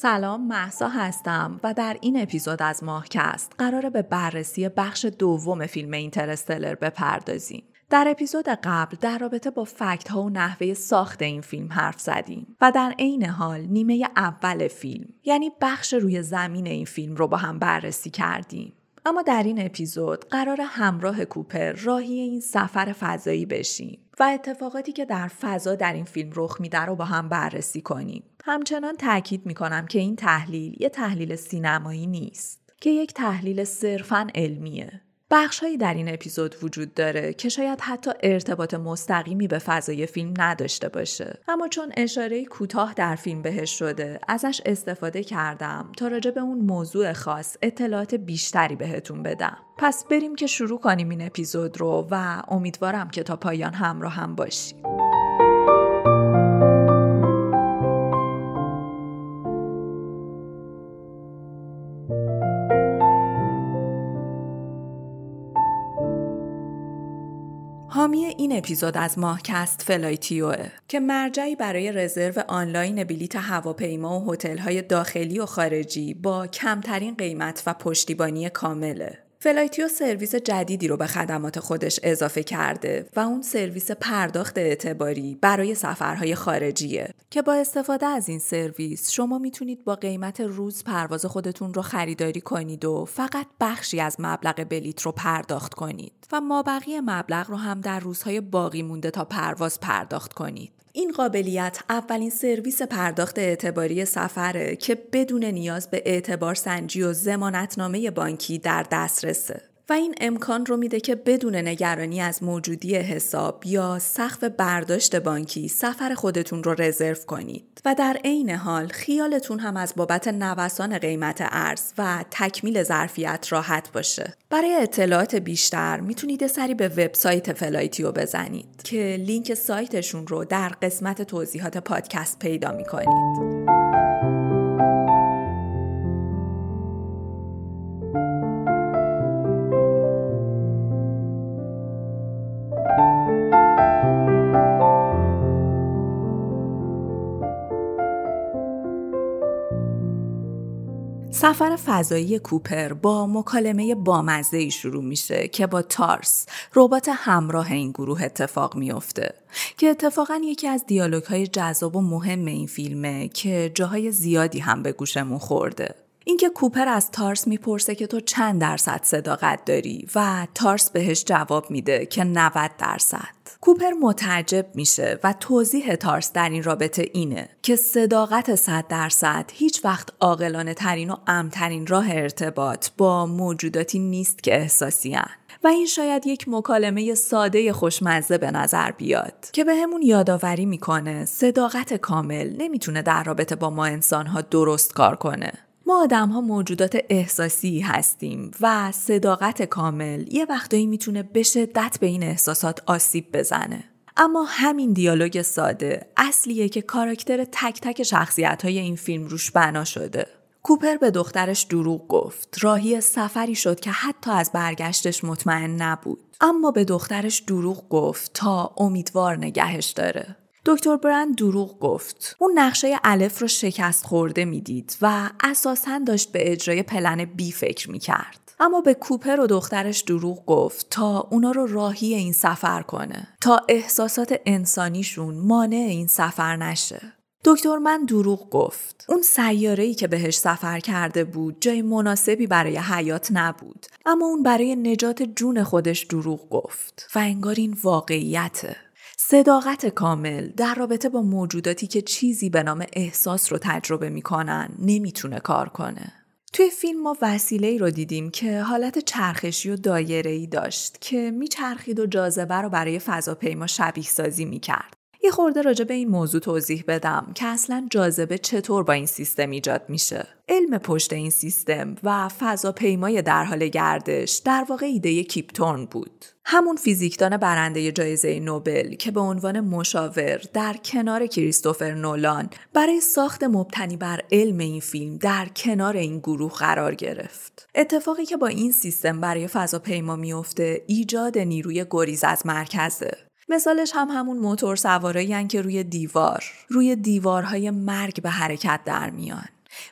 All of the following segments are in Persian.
سلام محسا هستم و در این اپیزود از ماهکست قراره به بررسی بخش دوم فیلم اینترستلر بپردازیم. در اپیزود قبل در رابطه با فکت ها و نحوه ساخت این فیلم حرف زدیم و در عین حال نیمه اول فیلم یعنی بخش روی زمین این فیلم رو با هم بررسی کردیم. اما در این اپیزود قرار همراه کوپر راهی این سفر فضایی بشیم و اتفاقاتی که در فضا در این فیلم رخ میده رو با هم بررسی کنیم. همچنان تاکید می‌کنم که این تحلیل یه تحلیل سینمایی نیست که یک تحلیل صرفا علمیه. بخشهایی در این اپیزود وجود داره که شاید حتی ارتباط مستقیمی به فضای فیلم نداشته باشه. اما چون اشاره کوتاه در فیلم بهش شده ازش استفاده کردم تا راجع به اون موضوع خاص اطلاعات بیشتری بهتون بدم. پس بریم که شروع کنیم این اپیزود رو و امیدوارم که تا پایان همراه هم باشیم حامی این اپیزود از ماهکست فلایتیوه که مرجعی برای رزرو آنلاین بلیت هواپیما و هتل‌های داخلی و خارجی با کمترین قیمت و پشتیبانی کامله. فلایتیو سرویس جدیدی رو به خدمات خودش اضافه کرده و اون سرویس پرداخت اعتباری برای سفرهای خارجیه که با استفاده از این سرویس شما می‌تونید با قیمت روز پرواز خودتون رو خریداری کنید و فقط بخشی از مبلغ بلیت رو پرداخت کنید و مابقی مبلغ رو هم در روزهای باقی مونده تا پرواز پرداخت کنید. این قابلیت اولین سرویس پرداخت اعتباری سفره که بدون نیاز به اعتبار سنجی و ضمانت‌نامه بانکی در دسترسه. و این امکان رو میده که بدون نگرانی از موجودی حساب یا سقف برداشت بانکی سفر خودتون رو رزرو کنید. و در عین حال خیالتون هم از بابت نوسان قیمت ارز و تکمیل ظرفیت راحت باشه. برای اطلاعات بیشتر می‌تونید سری به وبسایت فلایتیو بزنید که لینک سایتشون رو در قسمت توضیحات پادکست پیدا می‌کنید. سفر فضایی کوپر با مکالمه بامزه شروع میشه که با تارس ربات همراه این گروه اتفاق میافته که اتفاقا یکی از دیالوگ های جذاب و مهم این فیلمه که جاهای زیادی هم به گوشمون خورده. اینکه کوپر از تارس می‌پرسه که تو چند درصد صداقت داری و تارس بهش جواب میده که 90 درصد کوپر متعجب میشه و توضیح تارس در این رابطه اینه که صداقت 100 درصد هیچ وقت عاقلانه ترین و امترین راه ارتباط با موجوداتی نیست که احساسی هن. و این شاید یک مکالمه ساده خوشمزه به نظر بیاد که به همون یادآوری می‌کنه صداقت کامل نمی‌تونه در رابطه با ما انسانها درست کار کنه ما آدم ها موجودات احساسی هستیم و صداقت کامل یه وقتایی می‌تونه به شدت به این احساسات آسیب بزنه. اما همین دیالوگ ساده اصلیه که کاراکتر تک تک شخصیت های این فیلم روش بنا شده. کوپر به دخترش دروغ گفت. راهی سفری شد که حتی از برگشتش مطمئن نبود. اما به دخترش دروغ گفت تا امیدوار نگهش داره. دکتر برند دروغ گفت. اون نقشه الف رو شکست خورده می‌دید و اساسا داشت به اجرای پلن بی فکر می‌کرد. اما به کوپر و دخترش دروغ گفت تا اونا رو راهی این سفر کنه تا احساسات انسانیشون مانع این سفر نشه. دکتر من دروغ گفت. اون سیاره که بهش سفر کرده بود جای مناسبی برای حیات نبود. اما اون برای نجات جون خودش دروغ گفت. و انگار این واقعیته. صداقت کامل در رابطه با موجوداتی که چیزی به نام احساس رو تجربه می‌کنن نمی‌تونه کار کنه. توی فیلم ما وسیله رو دیدیم که حالت چرخشی و دایره ای داشت که میچرخید و جاذبه رو برای فضاپیما شبیه سازی می‌کرد. یه خورده راجع به این موضوع توضیح بدم که اصلا جاذبه چطور با این سیستم ایجاد میشه. علم پشت این سیستم و فضاپیمای در حال گردش در واقع ایده کیپتورن بود. همون فیزیکدان برنده جایزه نوبل که به عنوان مشاور در کنار کریستوفر نولان برای ساخت مبتنی بر علم این فیلم در کنار این گروه قرار گرفت. اتفاقی که با این سیستم برای فضاپیما میفته ایجاد نیروی گریز از مرکزه مثالش هم همون موتور سوارایی که روی دیوار روی دیوارهای مرگ به حرکت در میان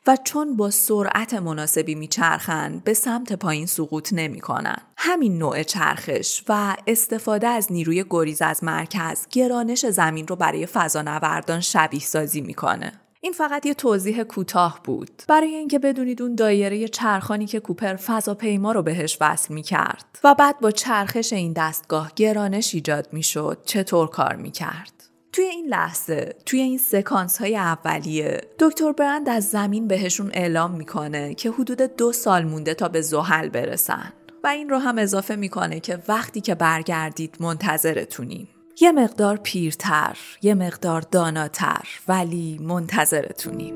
و چون با سرعت مناسبی میچرخن به سمت پایین سقوط نمی‌کنن. همین نوع چرخش و استفاده از نیروی گریز از مرکز گرانش زمین رو برای فضانوردان شبیه سازی می‌کنه. این فقط یه توضیح کوتاه بود. برای اینکه بدونید اون دایره چرخانی که کوپر فضاپیما رو بهش وصل می کرد و بعد با چرخش این دستگاه گرانش ایجاد می شد چطور کار می کرد. توی این لحظه توی این سکانس های اولیه دکتر برند از زمین بهشون اعلام می‌کنه که حدود دو سال مونده تا به زحل برسن. و این رو هم اضافه می‌کنه که وقتی که برگردید منتظرتونیم. یه مقدار پیرتر یه مقدار داناتر ولی منتظرتونیم.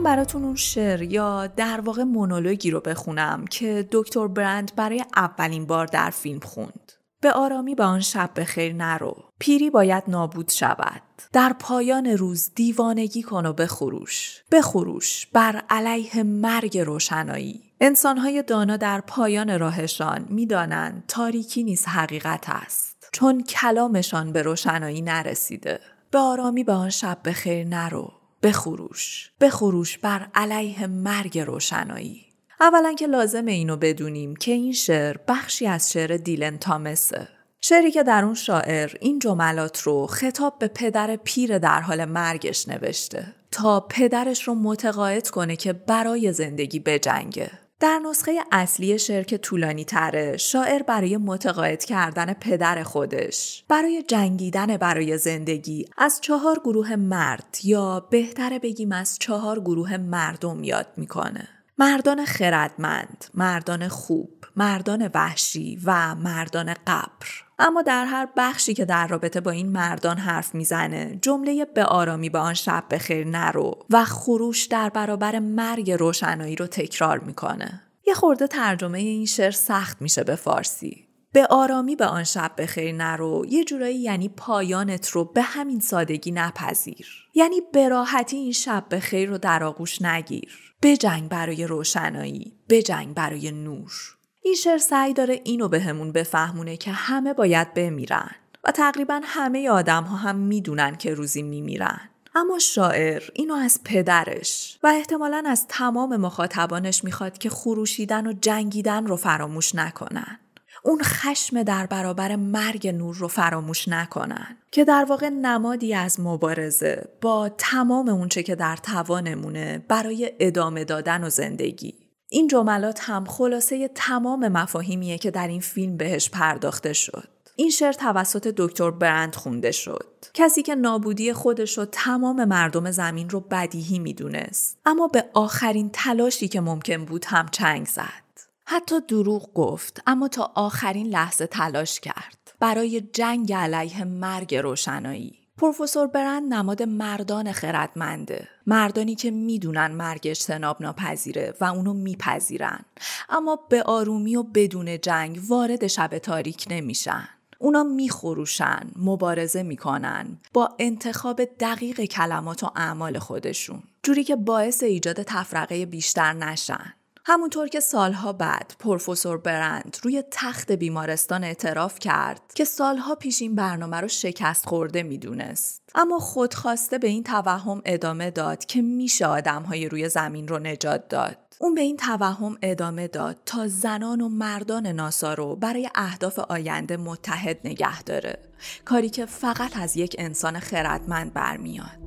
می‌خوام براتون اون شعر یا در واقع مونولوگی رو بخونم که دکتر برند برای اولین بار در فیلم خوند. به آرامی به آن شب به خیر نرو. پیری باید نابود شود. در پایان روز دیوانگی کن و بخروش. بخروش بر علیه مرگ روشنایی. انسانهای دانا در پایان راهشان می‌دانند تاریکی نیز حقیقت است. چون کلامشان به روشنایی نرسیده. به آرامی به آن شب به خیر نرو. بخروش بخروش بر علیه مرگ روشنایی. اولا که لازم اینو بدونیم که این شعر بخشی از شعر دیلن تامسه شعری که در اون شاعر این جملات رو خطاب به پدر پیر در حال مرگش نوشته تا پدرش رو متقاعد کنه که برای زندگی بجنگه. در نسخه اصلی شعر که طولانی تره شاعر برای متقاعد کردن پدر خودش. برای جنگیدن برای زندگی از چهار گروه مرد یا بهتره بگیم از چهار گروه مردم یاد می‌کنه. مردان خردمند، مردان خوب، مردان وحشی و مردان قبر. اما در هر بخشی که در رابطه با این مردان حرف می‌زنه جمله به آرامی به آن شب به خیر نرو و خروش در برابر مرگ روشنایی رو تکرار می‌کنه. یه خورده ترجمه این شعر سخت میشه به فارسی. به آرامی به آن شب به خیر نرو یه جورایی یعنی پایانت رو به همین سادگی نپذیر. یعنی به راحتی این شب به خیر رو در آغوش نگیر. بجنگ برای روشنایی بجنگ برای نور. این شعر سعی داره اینو بهمون به بفهمونه که همه باید بمیرن و تقریبا همه آدم ها هم می‌دونن که روزی میمیرن. اما شاعر اینو از پدرش و احتمالا از تمام مخاطبانش می‌خواد که خروشیدن و جنگیدن رو فراموش نکنن. اون خشم در برابر مرگ نور رو فراموش نکنن که در واقع نمادی از مبارزه با تمام اونچه که در توانمونه برای ادامه دادن و زندگی این جملات هم خلاصه تمام مفاهیمیه که در این فیلم بهش پرداخته شد. این شعر توسط دکتر برند خونده شد. کسی که نابودی خودش رو تمام مردم زمین رو بدیهی می‌دونست. اما به آخرین تلاشی که ممکن بود هم چنگ زد. حتی دروغ گفت اما تا آخرین لحظه تلاش کرد. برای جنگ علیه مرگ روشنایی. پروفسور برند نماد مردان خردمنده. مردانی که می‌دونن مرگ اجتناب ناپذیره و اونو میپذیرن. اما به آرومی و بدون جنگ وارد شب تاریک نمیشن. اونا میخروشن مبارزه می‌کنن با انتخاب دقیق کلمات و اعمال خودشون. جوری که باعث ایجاد تفرقه بیشتر نشن. همونطور که سالها بعد پروفسور برند روی تخت بیمارستان اعتراف کرد که سالها پیش این برنامه رو شکست خورده می‌دونست. اما خودخواسته به این توهم ادامه داد که میشه آدمهای روی زمین رو نجات داد. اون به این توهم ادامه داد تا زنان و مردان ناسا رو برای اهداف آینده متحد نگه داره. کاری که فقط از یک انسان خردمند برمیاد.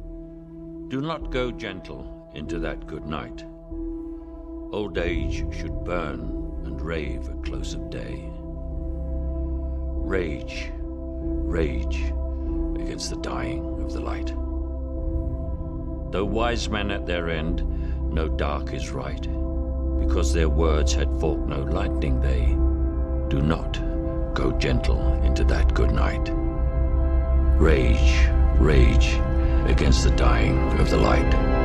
Do not go gentle into that good night. Old age should burn and rave at close of day. Rage, rage against the dying of the light. Though wise men at their end, no dark is right. because their words had forked no lightning, they do not go gentle into that good night. Rage, rage against the dying of the light.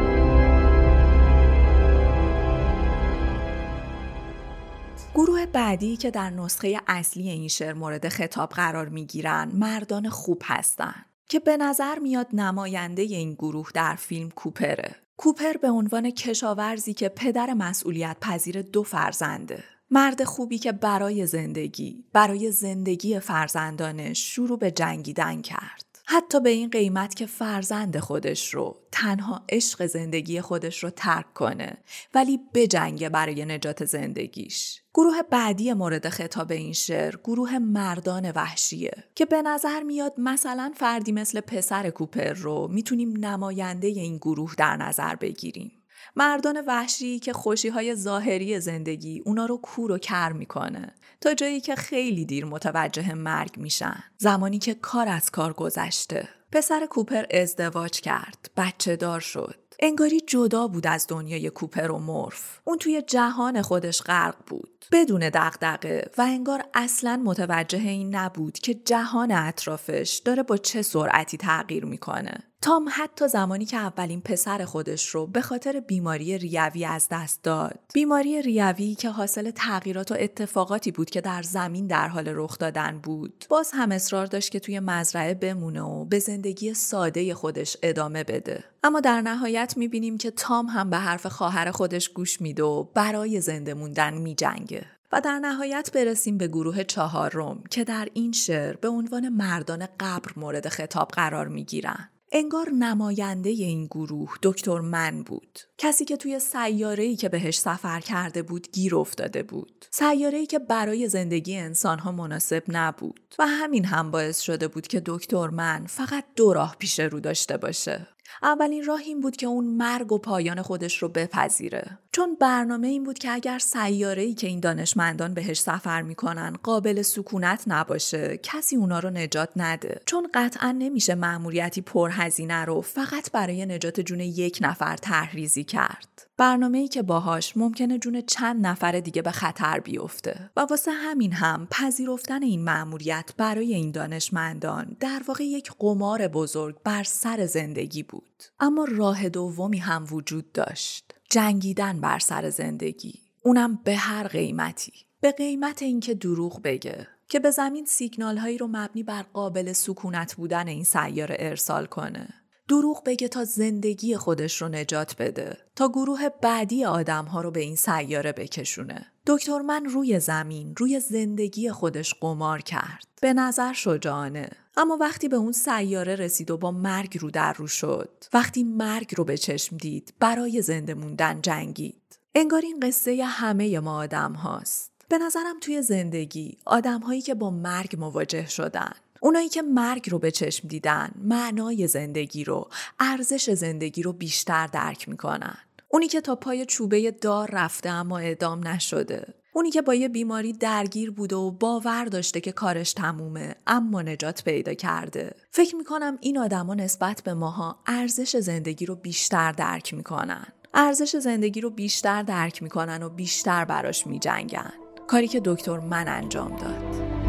گروه بعدی که در نسخه اصلی این شعر مورد خطاب قرار می گیرن مردان خوب هستند. که به نظر میاد نماینده این گروه در فیلم کوپره. کوپر به عنوان کشاورزی که پدر مسئولیت پذیر دو فرزنده. مرد خوبی که برای زندگی، برای زندگی فرزندانش شروع به جنگیدن کرد. حتی به این قیمت که فرزند خودش رو تنها عشق زندگی خودش رو ترک کنه ولی بجنگه برای نجات زندگیش. گروه بعدی مورد خطاب این شعر گروه مردان وحشیه که به نظر میاد مثلا فردی مثل پسر کوپر رو می‌تونیم نماینده این گروه در نظر بگیریم. مردان وحشی که خوشی های ظاهری زندگی اونا رو کور و کر می‌کنه. تا جایی که خیلی دیر متوجه مرگ میشن. زمانی که کار از کار گذشته. پسر کوپر ازدواج کرد. بچه دار شد. انگاری جدا بود از دنیای کوپر و مورف اون توی جهان خودش غرق بود. بدون دغدغه و انگار اصلا متوجه این نبود که جهان اطرافش داره با چه سرعتی تغییر می‌کنه. تام حتی زمانی که اولین پسر خودش رو به خاطر بیماری ریوی از دست داد. بیماری ریوی که حاصل تغییرات و اتفاقاتی بود که در زمین در حال رخ دادن بود. باز هم اصرار داشت که توی مزرعه بمونه و به زندگی ساده خودش ادامه بده. اما در نهایت می‌بینیم که تام هم به حرف خواهر خودش گوش میده و برای زنده موندن میجنگه. و در نهایت برسیم به گروه چهارم که در این شعر به عنوان مردان قبر مورد خطاب قرار می‌گیرن. انگار نماینده این گروه دکتر من بود. کسی که توی سیاره‌ای که بهش سفر کرده بود گیر افتاده بود. سیاره‌ای که برای زندگی انسانها مناسب نبود. و همین هم باعث شده بود که دکتر من فقط دو راه پیش رو داشته باشه. اولین راه این بود که اون مرگ و پایان خودش رو بپذیره. چون برنامه این بود که اگر سیاره ای که این دانشمندان بهش سفر می‌کنن قابل سکونت نباشه کسی اونا رو نجات نده. چون قطعا نمیشه مأموریتی پرهزینه رو فقط برای نجات جون یک نفر تحریزی کرد. برنامه ای که باهاش ممکنه جون چند نفر دیگه به خطر بیفته. و واسه همین هم پذیرفتن این مأموریت برای این دانشمندان در واقع یک قمار بزرگ بر سر زندگی بود. اما راه دومی هم وجود داشت. جنگیدن بر سر زندگی. اونم به هر قیمتی. به قیمت اینکه دروغ بگه. که به زمین سیگنال هایی رو مبنی بر قابل سکونت بودن این سیاره ارسال کنه. دروغ بگه تا زندگی خودش رو نجات بده تا گروه بعدی آدم ها رو به این سیاره بکشونه. دکتر من روی زمین روی زندگی خودش قمار کرد. به نظر شجاعانه. اما وقتی به اون سیاره رسید و با مرگ رو در رو شد وقتی مرگ رو به چشم دید برای زنده موندن جنگید. انگار این قصه همه ما آدم هاست. به نظرم توی زندگی آدم هایی که با مرگ مواجه شدن اونایی که مرگ رو به چشم دیدن معنای زندگی رو ارزش زندگی رو بیشتر درک می‌کنن. اونی که تا پای چوبه دار رفته اما اعدام نشده. اونی که با یه بیماری درگیر بوده و باور داشته که کارش تمومه اما نجات پیدا کرده. فکر می‌کنم این آدما نسبت به ماها ارزش زندگی رو بیشتر درک می‌کنن. ارزش زندگی رو بیشتر درک می‌کنن و بیشتر براش میجنگن. کاری که دکتر من انجام داد.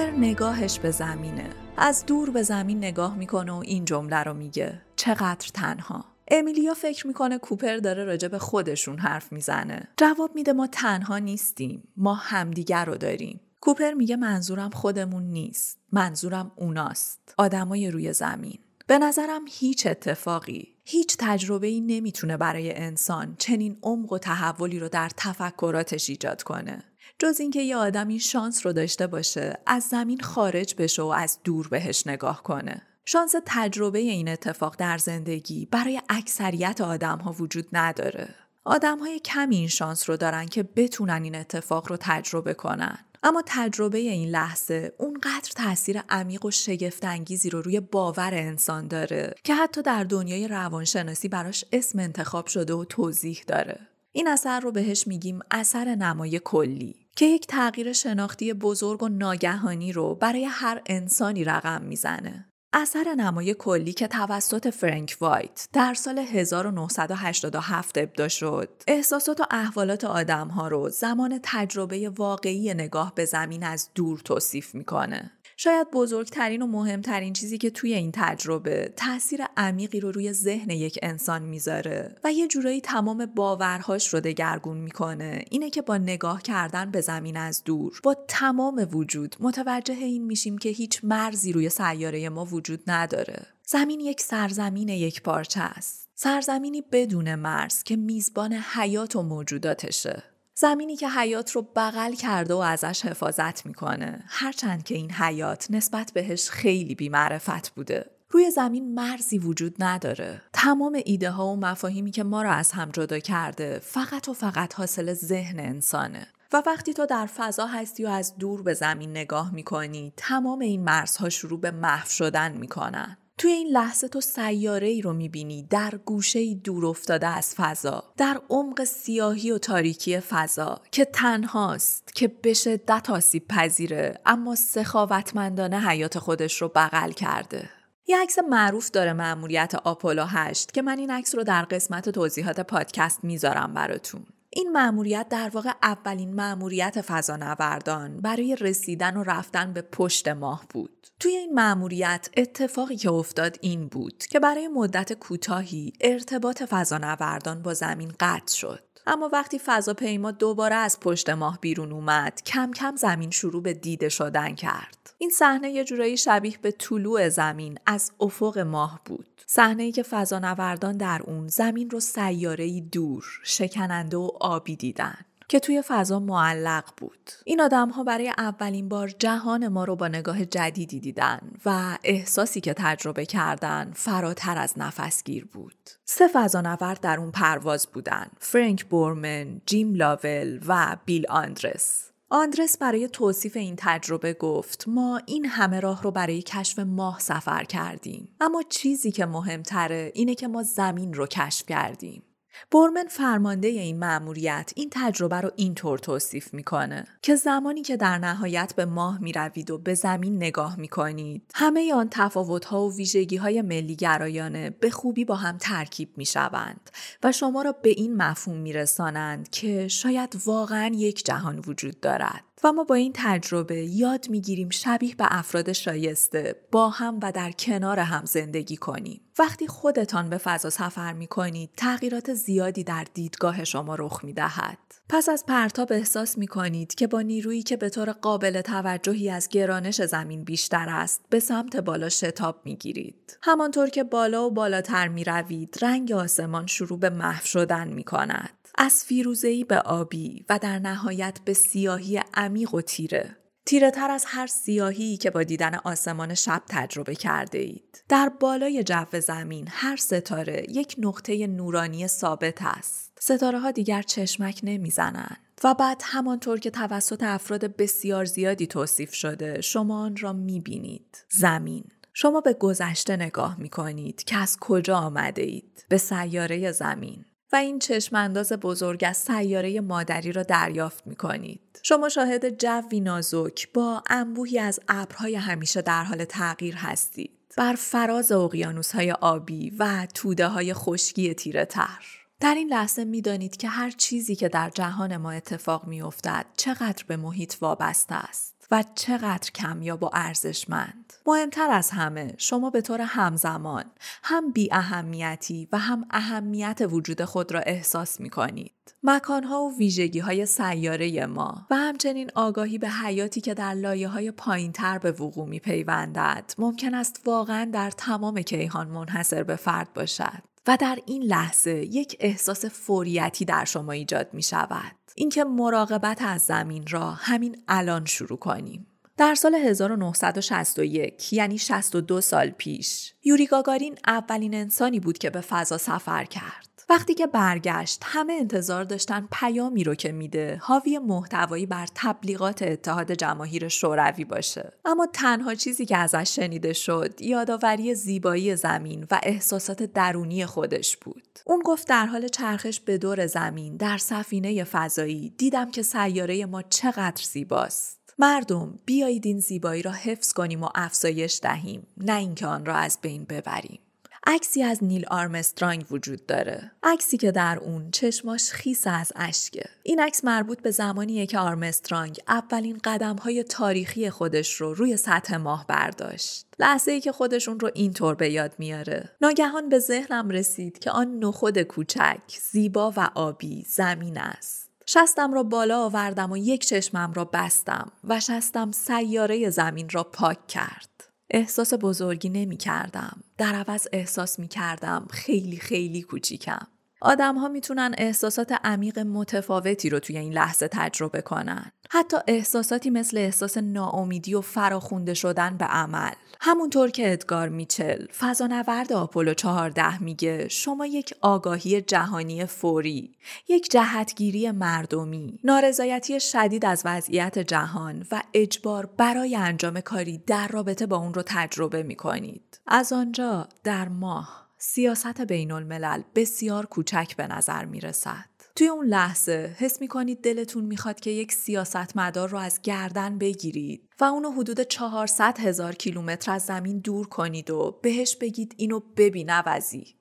نگاهش به زمینه. از دور به زمین نگاه می‌کنه و این جمله رو میگه. چقدر تنها. امیلیا فکر می‌کنه کوپر داره راجع به خودشون حرف می‌زنه. جواب میده ما تنها نیستیم. ما همدیگر رو داریم. کوپر میگه منظورم خودمون نیست. منظورم اوناست. آدمای روی زمین. به نظرم هیچ اتفاقی هیچ تجربه ای نمی‌تونه برای انسان چنین عمق و تحولی رو در تفکراتش ایجاد کنه. جز اینکه یه آدم این شانس رو داشته باشه از زمین خارج بشه و از دور بهش نگاه کنه. شانس تجربه این اتفاق در زندگی برای اکثریت آدم ها وجود نداره. آدم های کمی این شانس رو دارن که بتونن این اتفاق رو تجربه کنن. اما تجربه این لحظه اونقدر تاثیر عمیق و شگفتانگیزی رو روی باور انسان داره که حتی در دنیای روانشناسی براش اسم انتخاب شده و توضیح داره. این اثر رو بهش میگیم اثر نمای کلی. که یک تغییر شناختی بزرگ و ناگهانی رو برای هر انسانی رقم می‌زنه. اثر نمای کلی که توسط فرانک وایت در سال 1987 ابدا شد احساسات و احوالات آدم ها رو زمان تجربه واقعی نگاه به زمین از دور توصیف می‌کنه شاید بزرگترین و مهمترین چیزی که توی این تجربه تاثیر عمیقی رو روی ذهن یک انسان می‌ذاره و یه جورایی تمام باورهاش رو دگرگون می‌کنه اینه که با نگاه کردن به زمین از دور با تمام وجود متوجه این میشیم که هیچ مرزی روی سیاره ما وجود نداره. زمین یک سرزمین یک پارچه است. سرزمینی بدون مرز که میزبان حیات و موجوداتشه. زمینی که حیات رو بغل کرده و ازش حفاظت می‌کنه. هرچند که این حیات نسبت بهش خیلی بیمعرفت بوده. روی زمین مرزی وجود نداره. تمام ایده ها و مفاهیمی که ما را از هم جدا کرده فقط و فقط حاصل ذهن انسانه. و وقتی تو در فضا هستی و از دور به زمین نگاه می‌کنی تمام این مرزها شروع به محو شدن می‌کنن. توی این لحظه تو سیاره ای رو می‌بینی در گوشه ای دور افتاده از فضا در عمق سیاهی و تاریکی فضا که تنهاست که به شدت آسیب پذیره اما سخاوتمندانه حیات خودش رو بغل کرده. یه عکس معروف داره مأموریت آپولو 8 که من این عکس رو در قسمت توضیحات پادکست می‌ذارم براتون. این مأموریت در واقع اولین مأموریت فضانوردان برای رسیدن و رفتن به پشت ماه بود. توی این مأموریت اتفاقی که افتاد این بود که برای مدت کوتاهی ارتباط فضانوردان با زمین قطع شد. اما وقتی فضاپیما دوباره از پشت ماه بیرون اومد کم کم زمین شروع به دیده شدن کرد. این صحنه یه جورایی شبیه به طلوع زمین از افق ماه بود. صحنه که فضانوردان در اون زمین رو سیاره دور شکننده و آبی دیدن. که توی فضا معلق بود. این آدم ها برای اولین بار جهان ما رو با نگاه جدیدی دیدن و احساسی که تجربه کردن فراتر از نفسگیر بود. سه فضانورد در اون پرواز بودن. فرانک بورمن، جیم لاول و بیل آندرس. آندرس برای توصیف این تجربه گفت ما این همه راه رو برای کشف ماه سفر کردیم اما چیزی که مهمتره اینه که ما زمین رو کشف کردیم برمن فرمانده این مأموریت این تجربه رو اینطور توصیف می‌کنه که زمانی که در نهایت به ماه می‌روید و به زمین نگاه می‌کنید همه آن تفاوتها و ویژگی های ملی گرایانه به خوبی با هم ترکیب می‌شوند و شما را به این مفهوم میرسانند که شاید واقعا یک جهان وجود دارد. و ما با این تجربه یاد می‌گیریم شبیه به افراد شایسته با هم و در کنار هم زندگی کنیم. وقتی خودتان به فضا سفر می کنید تغییرات زیادی در دیدگاه شما رخ می دهد. پس از پرتاب احساس می کنید که با نیرویی که به طور قابل توجهی از گرانش زمین بیشتر است به سمت بالا شتاب می گیرید. همانطور که بالا و بالاتر می روید رنگ آسمان شروع به محو شدن می کند. از فیروزهی به آبی و در نهایت به سیاهی عمیق و تیره. تیره تر از هر سیاهی که با دیدن آسمان شب تجربه کرده اید. در بالای جو زمین هر ستاره یک نقطه نورانی ثابت است. ستاره ها دیگر چشمک نمی‌زنند. و بعد همانطور که توسط افراد بسیار زیادی توصیف شده شما آن را می‌بینید. زمین. شما به گذشته نگاه می کنید که از کجا آمده اید؟ به سیاره زمین. و این چشمانداز بزرگ از سیاره مادری را دریافت می کنید. شما شاهد جوی نازک با انبوهی از ابرهای همیشه در حال تغییر هستید. بر فراز اقیانوس های آبی و توده های خشکی تیره تر. در این لحظه می‌دانید که هر چیزی که در جهان ما اتفاق می افتد چقدر به محیط وابسته است و چقدر کمیاب و ارزشمند. مهمتر از همه شما به طور همزمان هم بی اهمیتی و هم اهمیت وجود خود را احساس می کنید. مکانها و ویژگی های سیاره ما و همچنین آگاهی به حیاتی که در لایه های پایین تر به وقوع می پیوندد ممکن است واقعا در تمام کیهان منحصر به فرد باشد. و در این لحظه یک احساس فوریتی در شما ایجاد می شود. اینکه مراقبت از زمین را همین الان شروع کنیم. در سال 1961 یعنی 62 سال پیش یوری گاگارین اولین انسانی بود که به فضا سفر کرد. وقتی که برگشت همه انتظار داشتن پیامی رو که میده حاوی محتوایی بر تبلیغات اتحاد جماهیر شوروی باشه. اما تنها چیزی که ازش شنیده شد یادآوری زیبایی زمین و احساسات درونی خودش بود. اون گفت در حال چرخش به دور زمین در سفینه فضایی دیدم که سیاره ما چقدر زیباست. مردم بیایید این زیبایی را حفظ کنیم و افزایش دهیم نه اینکه آن را از بین ببریم. عکسی از نیل آرمسترانگ وجود داره. عکسی که در اون چشماش خیس از اشکه. این عکس مربوط به زمانیه که آرمسترانگ اولین قدم های تاریخی خودش رو روی سطح ماه برداشت. لحظه ای که خودشون رو اینطور به یاد میاره. ناگهان به ذهنم رسید که آن نخود کوچک زیبا و آبی زمین است. شستم را بالا آوردم و یک چشمم را بستم و شستم سیاره زمین را پاک کرد. احساس بزرگی نمی کردم. در عوض احساس می کردم خیلی خیلی کوچیکم. آدم ها می‌تونن احساسات عمیق متفاوتی رو توی این لحظه تجربه کنن. حتی احساساتی مثل احساس ناامیدی و فراخونده شدن به عمل. همونطور که ادگار میچل فضانورد آپولو 14 میگه شما یک آگاهی جهانی فوری، یک جهتگیری مردمی، نارضایتی شدید از وضعیت جهان و اجبار برای انجام کاری در رابطه با اون رو تجربه می‌کنید. از آنجا در ماه سیاست بین الملل بسیار کوچک به نظر می رسد. توی اون لحظه حس می کنید دلتون می‌خواد که یک سیاستمدار رو از گردن بگیرید و اونو حدود 400 هزار کیلومتر از زمین دور کنید و بهش بگید اینو ببین عوضی.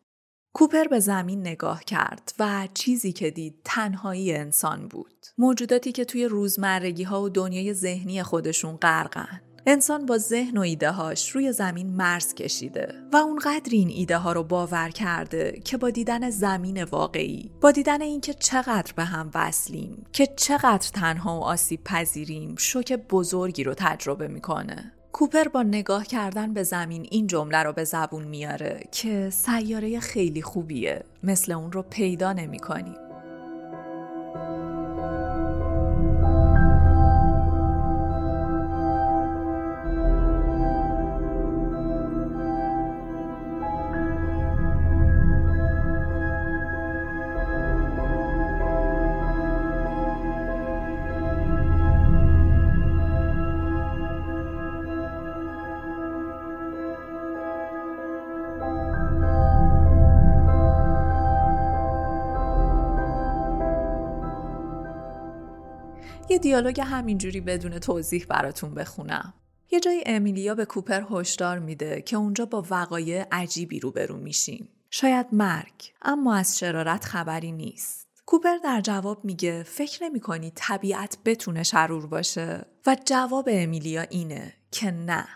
کوپر به زمین نگاه کرد و چیزی که دید تنهایی انسان بود. موجوداتی که توی روزمرگی ها و دنیای ذهنی خودشون غرقن. انسان با ذهن و ایده هاش روی زمین مرز کشیده و اونقدر این ایده ها رو باور کرده که با دیدن زمین واقعی با دیدن اینکه چقدر به هم وصلیم که چقدر تنها و آسیب پذیریم شوک بزرگی رو تجربه می‌کنه. کوپر با نگاه کردن به زمین این جمله رو به زبون میاره که سیاره خیلی خوبیه مثل اون رو پیدا نمی دیالوگ همینجوری بدون توضیح براتون بخونم. یه جای امیلیا به کوپر هشدار میده که اونجا با وقایع عجیبی روبرو میشیم. شاید مرگ اما از شرارت خبری نیست. کوپر در جواب میگه فکر نمی کنی طبیعت بتونه شرور باشه و جواب امیلیا اینه که نه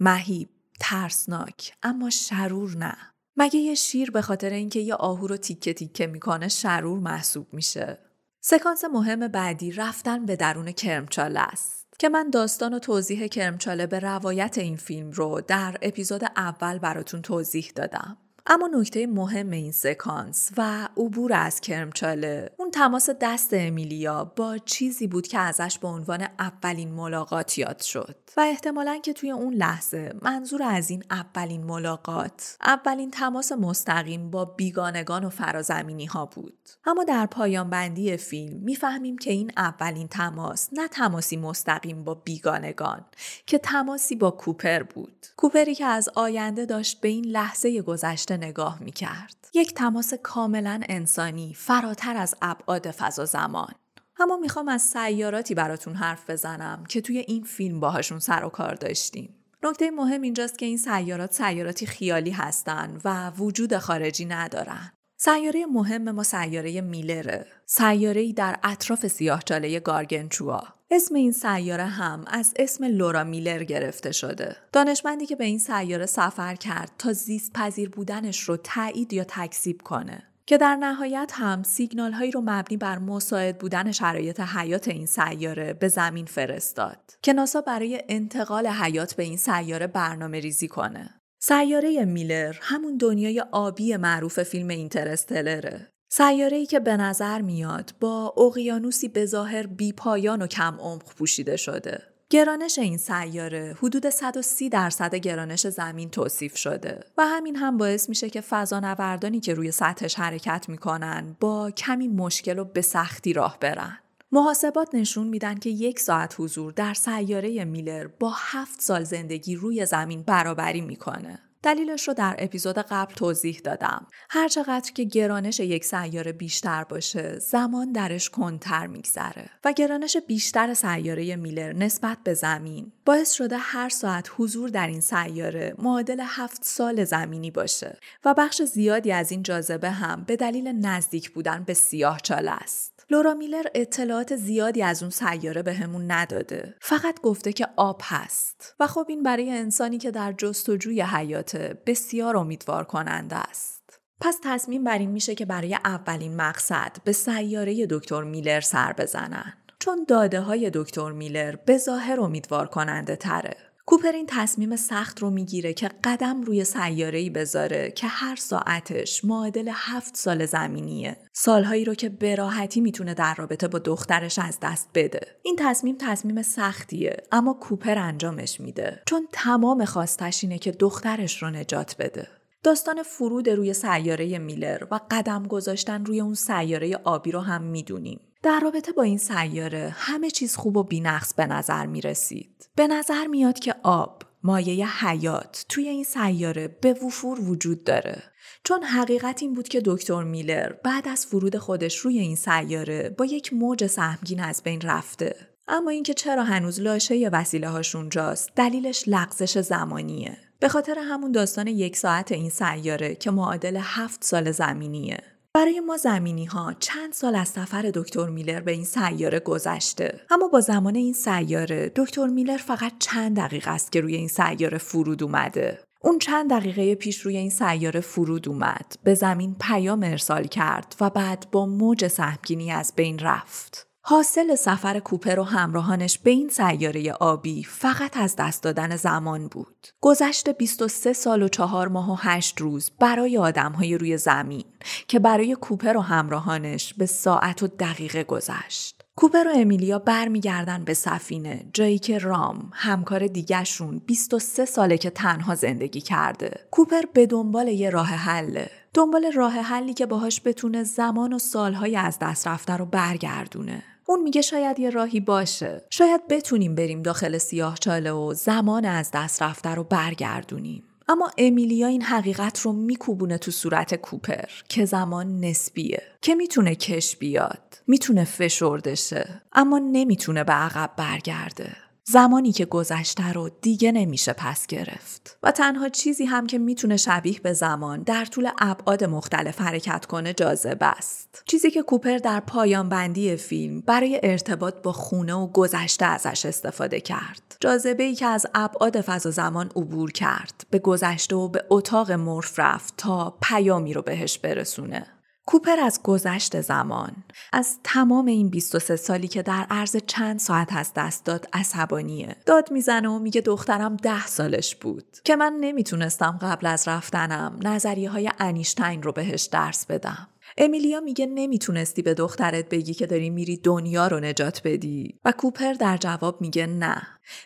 مهیب ترسناک اما شرور نه مگه یه شیر به خاطر اینکه یه آهو رو تیکه تیکه می‌کنه شرور محسوب میشه سکانس مهم بعدی رفتن به درون کرمچاله است که من داستان و توضیح کرمچاله به روایت این فیلم رو در اپیزود اول براتون توضیح دادم. اما نکته مهم این سکانس و عبور از کرمچاله اون تماس دست امیلیا با چیزی بود که ازش به عنوان اولین ملاقات یاد شد. و احتمالا که توی اون لحظه منظور از این اولین ملاقات اولین تماس مستقیم با بیگانگان و فرازمینی ها بود. اما در پایان بندی فیلم می‌فهمیم که این اولین تماس نه تماسی مستقیم با بیگانگان که تماسی با کوپر بود. کوپری که از آینده داشت به این لحظه گذشته نگاه می‌کرد یک تماس کاملا انسانی فراتر از ابعاد فضا زمان اما می‌خوام از سیاراتی براتون حرف بزنم که توی این فیلم باهاشون سر و کار داشتیم. نکته مهم اینجاست که این سیارات سیاراتی خیالی هستن و وجود خارجی ندارن. سیاره مهم ما سیاره میلره. سیاره در اطراف سیاهچاله گارگنچوا. اسم این سیاره هم از اسم لورا میلر گرفته شده. دانشمندی که به این سیاره سفر کرد تا زیست پذیر بودنش رو تایید یا تکذیب کنه. که در نهایت هم سیگنال هایی رو مبنی بر مساعد بودن شرایط حیات این سیاره به زمین فرستاد که ناسا برای انتقال حیات به این سیاره برنامه ریزی کنه. سیاره میلر همون دنیای آبی معروف فیلم اینترستلره. سیاره ای که به نظر میاد با اقیانوسی به ظاهر بی پایان و کم عمق پوشیده شده. گرانش این سیاره حدود 130 درصد گرانش زمین توصیف شده و همین هم باعث میشه که فضانوردانی که روی سطحش حرکت می‌کنن با کمی مشکل و به سختی راه برن. محاسبات نشون میدن که یک ساعت حضور در سیاره میلر با هفت سال زندگی روی زمین برابری می‌کنه. دلیلش رو در اپیزود قبل توضیح دادم. هرچقدر که گرانش یک سیاره بیشتر باشه، زمان درش کنتر میگذره و گرانش بیشتر سیاره میلر نسبت به زمین باعث شده هر ساعت حضور در این سیاره معادل هفت سال زمینی باشه و بخش زیادی از این جاذبه هم به دلیل نزدیک بودن به سیاه چاله است. لورا میلر اطلاعات زیادی از اون سیاره بهمون به نداده. فقط گفته که آب هست. و خب این برای انسانی که در جستجوی حیات بسیار امیدوار کننده است. پس تصمیم بر این میشه که برای اولین مقصد به سیاره دکتر میلر سر بزنن. چون داده های دکتر میلر به ظاهر امیدوار کننده تره. کوپر این تصمیم سخت رو می‌گیره که قدم روی سیاره‌ای بذاره که هر ساعتش معادل هفت سال زمینیه. سالهایی رو که براحتی می‌تونه در رابطه با دخترش از دست بده. این تصمیم تصمیم سختیه اما کوپر انجامش میده چون تمام خواستش اینه که دخترش رو نجات بده. داستان فرود روی سیاره میلر و قدم گذاشتن روی اون سیاره آبی رو هم می‌دونیم. در رابطه با این سیاره همه چیز خوب و بینقص به نظر می رسید. به نظر میاد که آب مایه حیات توی این سیاره به وفور وجود داره. چون حقیقت این بود که دکتر میلر بعد از فرود خودش روی این سیاره با یک موج سهمگین از بین رفته. اما اینکه چرا هنوز لاشه وسیله هاش اونجاست دلیلش لغزش زمانیه. به خاطر همون داستان یک ساعت این سیاره که معادل هفت سال زمینیه. برای ما زمینی ها چند سال از سفر دکتر میلر به این سیاره گذشته. اما با زمان این سیاره دکتر میلر فقط چند دقیقه است که روی این سیاره فرود اومده. اون چند دقیقه پیش روی این سیاره فرود اومد به زمین پیام ارسال کرد و بعد با موج سهمگینی از بین رفت. حاصل سفر کوپر و همراهانش به این سیاره آبی فقط از دست دادن زمان بود. گذشت 23 سال و چهار ماه و هشت روز برای آدمهای روی زمین که برای کوپر و همراهانش به ساعت و دقیقه گذشت. کوپر و امیلیا برمیگردن به سفینه جایی که رام همکار دیگهشون 23 ساله که تنها زندگی کرده. کوپر به دنبال یه راه حله. دنبال راه حلی که باهاش بتونه زمان و سالهای از دست رفته رو برگردونه. اون میگه شاید یه راهی باشه. شاید بتونیم بریم داخل سیاه چاله و زمان از دست رفته رو برگردونیم. اما امیلیا این حقیقت رو میکوبونه تو صورت کوپر که زمان نسبیه که می‌تونه کش بیاد می‌تونه فشرده شه اما نمی‌تونه به عقب برگرده. زمانی که گذشته رو دیگه نمیشه پس گرفت. و تنها چیزی هم که می‌تونه شبیه به زمان در طول ابعاد مختلف حرکت کنه جاذبه است. چیزی که کوپر در پایان بندی فیلم برای ارتباط با خونه و گذشته ازش استفاده کرد. جاذبه ای که از ابعاد فضا زمان عبور کرد. به گذشته و به اتاق مورف رفت تا پیامی رو بهش برسونه. کوپر از گذشت زمان از تمام این 23 سالی که در عرض چند ساعت از دست داد عصبانیه. داد می‌زنه و میگه دخترم ده سالش بود که من نمی‌تونستم قبل از رفتنم نظریه های انیشتین رو بهش درس بدم. امیلیا میگه نمی‌تونستی به دخترت بگی که داری میری دنیا رو نجات بدی. و کوپر در جواب میگه نه.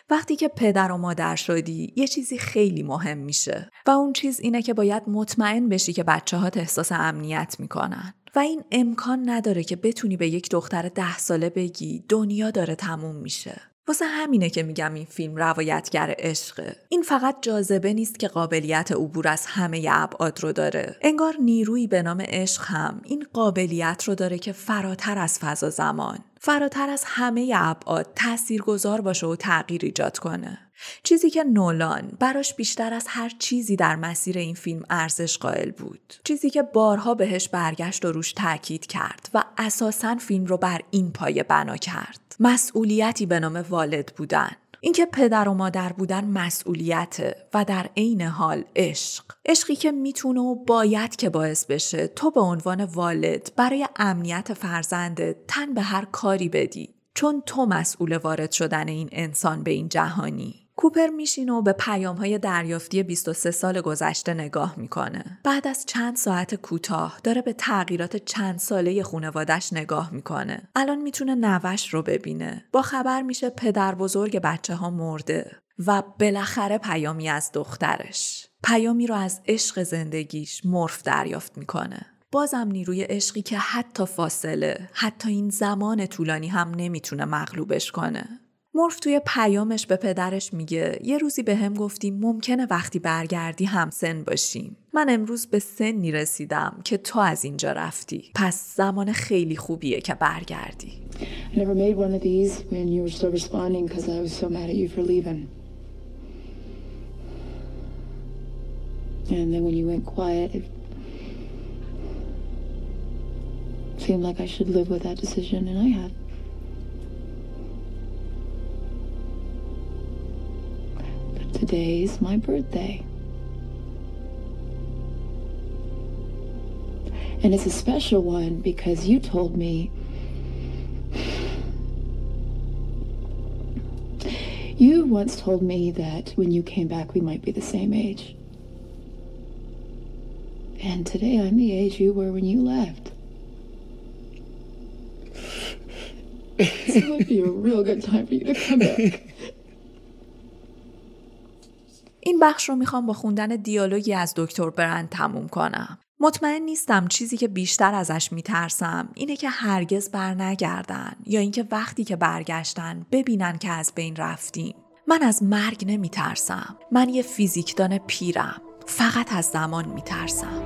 وقتی که پدر و مادر شدی یه چیزی خیلی مهم میشه. و اون چیز اینه که باید مطمئن بشی که بچه ها احساس امنیت می‌کنن. و این امکان نداره که بتونی به یک دختر ده ساله بگی دنیا داره تموم میشه. واسه همینه که میگم این فیلم روایتگر عشقه. این فقط جاذبه نیست که قابلیت عبور از همه ابعاد رو داره. انگار نیرویی به نام عشق هم این قابلیت رو داره که فراتر از فضا زمان فراتر از همه ابعاد تاثیرگذار باشه و تغییر ایجاد کنه. چیزی که نولان براش بیشتر از هر چیزی در مسیر این فیلم ارزش قائل بود. چیزی که بارها بهش برگشت و روش تاکید کرد و اساسا فیلم رو بر این پایه بنا کرد. مسئولیتی به نام والد بودن. اینکه پدر و مادر بودن مسئولیته و در عین حال عشق. عشقی که می‌تونه و باید که باعث بشه تو به عنوان والد برای امنیت فرزندت تن به هر کاری بدی. چون تو مسئول وارد شدن این انسان به این جهانی. کوپر میشینه و به پیام های دریافتی 23 سال گذشته نگاه می‌کنه. بعد از چند ساعت کوتاه داره به تغییرات چند ساله خونوادش نگاه می‌کنه. الان می‌تونه نوش رو ببینه. با خبر میشه پدر بزرگ بچه ها مرده و بالاخره پیامی از دخترش. پیامی رو از عشق زندگیش مرف دریافت می‌کنه. بازم نیروی عشقی که حتی فاصله حتی این زمان طولانی هم نمی‌تونه مغلوبش کنه مرف توی پیامش به پدرش میگه یه روزی به هم گفتیم ممکنه وقتی برگردی همسن باشیم. من امروز به سنی رسیدم که تو از اینجا رفتی. پس زمان خیلی خوبیه که برگردی. And then when you went quiet, it seemed like I should live with that decision, and I have. Today's my birthday. And it's a special one because you told me You once told me that when you came back we might be the same age. And today I'm the age you were when you left. so it would be a real good time for you to come back. این بخش رو می‌خوام با خوندن دیالوگی از دکتر برند تموم کنم. مطمئن نیستم چیزی که بیشتر ازش میترسم اینه که هرگز بر نگردن یا اینکه وقتی که برگشتن ببینن که از بین رفتیم. من از مرگ نمیترسم. من یه فیزیکدان پیرم. فقط از زمان میترسم.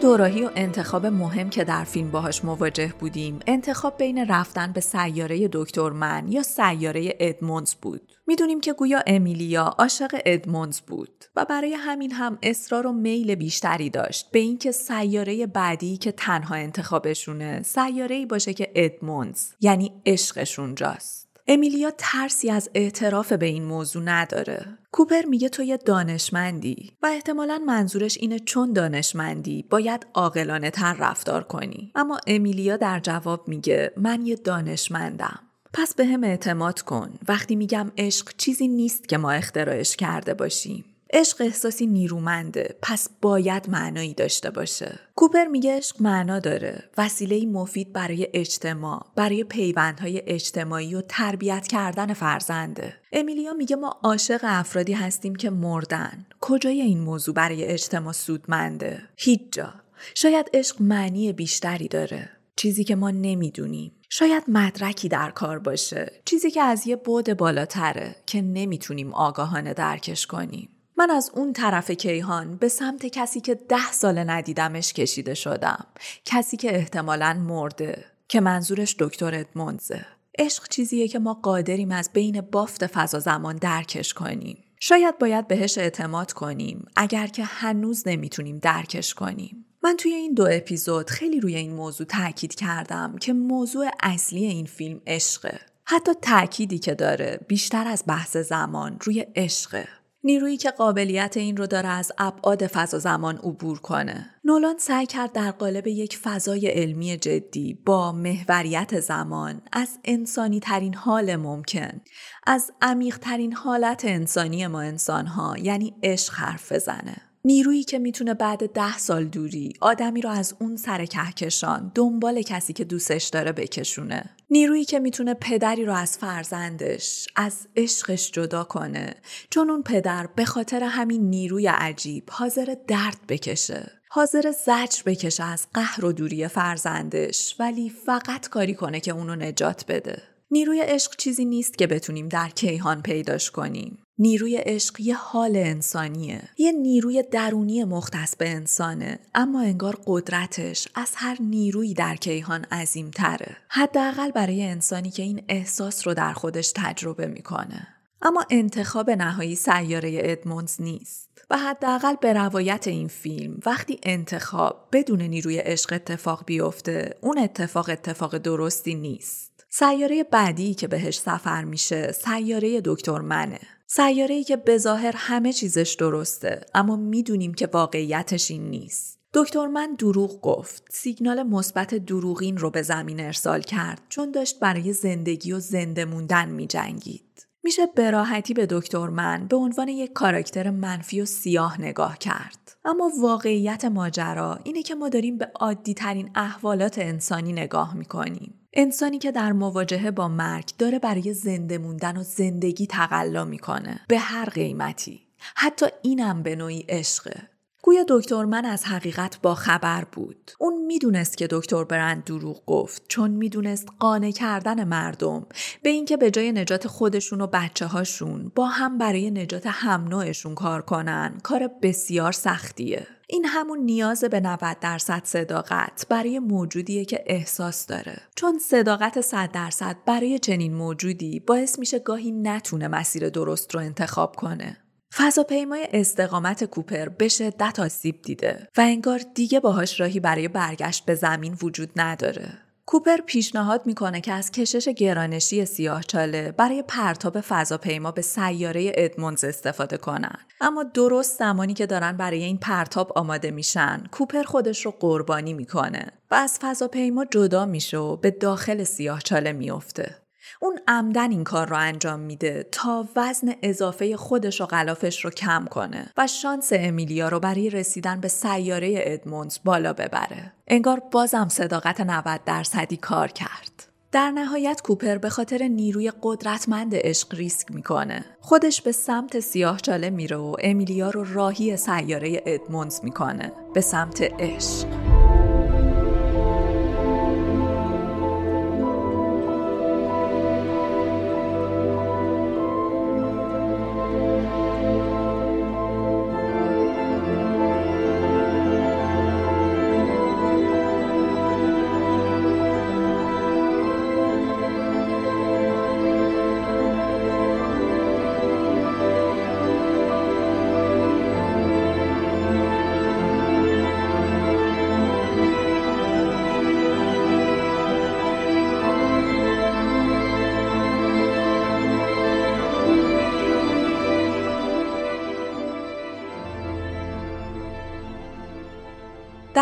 دوراهی و انتخاب مهم که در فیلم باهاش مواجه بودیم انتخاب بین رفتن به سیاره دکتر من یا سیاره ادمونز بود. می‌دونیم که گویا امیلیا عاشق ادمونز بود و برای همین هم اصرار و میل بیشتری داشت به اینکه سیاره بعدی که تنها انتخابشونه سیاره باشه که ادمونز یعنی عشقشون جاست امیلیا ترسی از اعتراف به این موضوع نداره. کوپر میگه تو یه دانشمندی و احتمالا منظورش اینه چون دانشمندی باید عاقلانه تر رفتار کنی. اما امیلیا در جواب میگه من یه دانشمندم. پس به هم اعتماد کن وقتی میگم عشق چیزی نیست که ما اختراعش کرده باشیم. عشق احساسی نیرومنده پس باید معنایی داشته باشه. کوپر میگه عشق معنا داره وسیله مفید برای اجتماع برای پیوندهای اجتماعی و تربیت کردن فرزنده. امیلیا میگه ما عاشق افرادی هستیم که مردن. کجای این موضوع برای اجتماع سودمنده؟ هیچ جا شاید عشق معنی بیشتری داره. چیزی که ما نمی‌دونیم. شاید مدرکی در کار باشه. چیزی که از یه بود بالاتره که نمی‌تونیم آگاهانه درکش کنیم. من از اون طرف کیهان به سمت کسی که ده سال ندیدمش کشیده شدم. کسی که احتمالا مرده. که منظورش دکتر ادمونزه. عشق چیزیه که ما قادریم از بین بافت فضا زمان درکش کنیم. شاید باید بهش اعتماد کنیم اگر که هنوز نمی‌تونیم درکش کنیم. من توی این دو اپیزود خیلی روی این موضوع تاکید کردم که موضوع اصلی این فیلم عشقه. حتی تأکیدی که داره بیشتر از بحث زمان روی عشقه. نیرویی که قابلیت این رو داره از ابعاد فضا زمان عبور کنه. نولان سعی کرد در قالب یک فضای علمی جدی با محوریت زمان از انسانی ترین حال ممکن از عمیق ترین حالت انسانی ما انسان ها یعنی عشق حرف بزنه. نیرویی که می‌تونه بعد ده سال دوری آدمی رو از اون سر کهکشان دنبال کسی که دوستش داره بکشونه. نیرویی که می‌تونه پدری رو از فرزندش از عشقش جدا کنه چون اون پدر به خاطر همین نیروی عجیب حاضر درد بکشه. حاضر زجر بکشه از قهر و دوری فرزندش ولی فقط کاری کنه که اونو نجات بده. نیروی عشق چیزی نیست که بتونیم در کیهان پیداش کنیم. نیروی عشق یه حال انسانیه. یه نیروی درونی مختص به انسانه. اما انگار قدرتش از هر نیرویی در کیهان عظیم تره. حداقل برای انسانی که این احساس رو در خودش تجربه می‌کنه. اما انتخاب نهایی سیاره ادموندز نیست. و حداقل به روایت این فیلم وقتی انتخاب بدون نیروی عشق اتفاق بیفته اون اتفاق اتفاق درستی نیست. سیاره بعدی که بهش سفر میشه سیاره دکتر منه. سیاره که به ظاهر همه چیزش درسته اما می‌دونیم که واقعیتش این نیست. دکتر من دروغ گفت. سیگنال مثبت دروغین رو به زمین ارسال کرد چون داشت برای زندگی و زنده موندن می جنگید. میشه براحتی به دکتر من به عنوان یک کاراکتر منفی و سیاه نگاه کرد. اما واقعیت ماجرا اینه که ما داریم به عادی ترین احوالات انسانی نگاه می‌کنیم. انسانی که در مواجهه با مرگ داره برای زنده موندن و زندگی تقلا می‌کنه. به هر قیمتی. حتی اینم به نوعی عشقه. گویا دکتر من از حقیقت با خبر بود. اون می‌دونست که دکتر برند دروغ گفت چون می‌دونست قانع کردن مردم به اینکه به جای نجات خودشون و بچه هاشون با هم برای نجات هم نوعشون کار کنن کار بسیار سختیه. این همون نیاز به 90 درصد صداقت برای موجودیه که احساس داره چون صداقت 100 درصد برای چنین موجودی باعث میشه گاهی نتونه مسیر درست رو انتخاب کنه فضاپیمای استقامت کوپر به شدت آسیب دیده و انگار دیگه باهاش راهی برای برگشت به زمین وجود نداره. کوپر پیشنهاد می‌کنه که از کشش گرانشی چاله برای پرتاب فضاپیما به سیاره ادمونز استفاده کنن اما درست زمانی که دارن برای این پرتاب آماده میشن کوپر خودش رو قربانی می‌کنه و از فضاپیما جدا میشه و به داخل چاله میافته اون عمدن این کار رو انجام میده تا وزن اضافه خودش و غلافش رو کم کنه و شانس امیلیا رو برای رسیدن به سیاره ادموندز بالا ببره. انگار بازم صداقت 90 درصدی کار کرد. در نهایت کوپر به خاطر نیروی قدرتمند عشق ریسک می‌کنه. خودش به سمت سیاه چاله میره و امیلیا رو راهی سیاره ادموندز می‌کنه به سمت عشق.